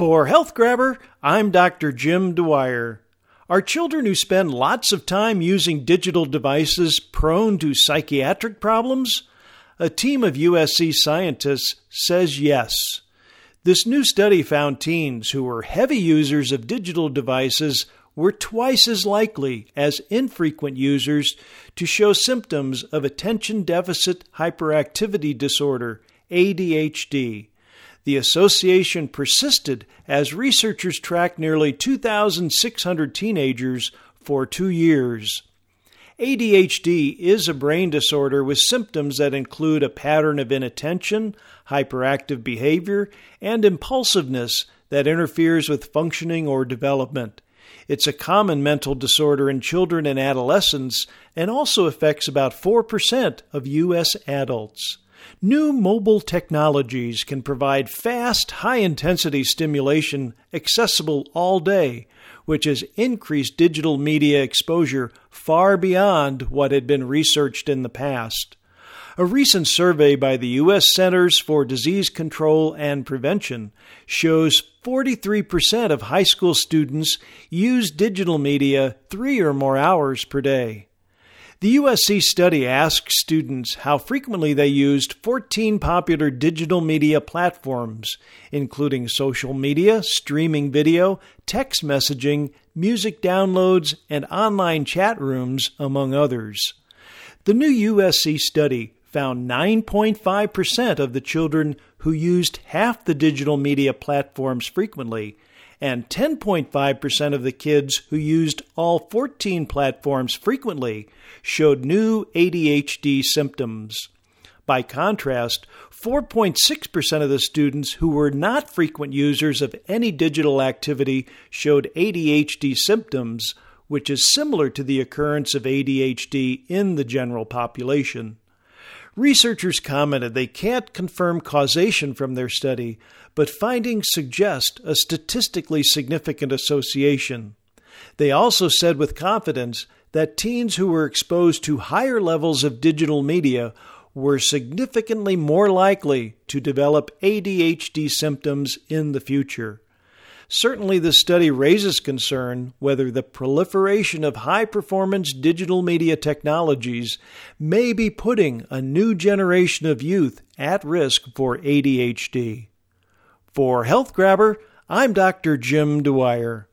For Health Grabber, I'm Dr. Jim Dwyer. Are children who spend lots of time using digital devices prone to psychiatric problems? A team of USC scientists says yes. This new study found teens who were heavy users of digital devices were twice as likely as infrequent users to show symptoms of attention deficit hyperactivity disorder, ADHD. The association persisted as researchers tracked nearly 2,600 teenagers for two years. ADHD is a brain disorder with symptoms that include a pattern of inattention, hyperactive behavior, and impulsiveness that interferes with functioning or development. It's a common mental disorder in children and adolescents and also affects about 4% of U.S. adults. New mobile technologies can provide fast, high intensity stimulation accessible all day, which has increased digital media exposure far beyond what had been researched in the past. A recent survey by the U.S. Centers for Disease Control and Prevention shows 43% of high school students use digital media three or more hours per day. The USC study asked students how frequently they used 14 popular digital media platforms, including social media, streaming video, text messaging, music downloads, and online chat rooms, among others. The new USC study found 9.5% of the children who used half the digital media platforms frequently and 10.5% of the kids who used all 14 platforms frequently showed new ADHD symptoms. By contrast, 4.6% of the students who were not frequent users of any digital activity showed ADHD symptoms, which is similar to the occurrence of ADHD in the general population. Researchers commented they can't confirm causation from their study, but findings suggest a statistically significant association. They also said with confidence that teens who were exposed to higher levels of digital media were significantly more likely to develop ADHD symptoms in the future. Certainly, the study raises concern whether the proliferation of high performance digital media technologies may be putting a new generation of youth at risk for ADHD. For Health Grabber, I'm Dr. Jim Dwyer.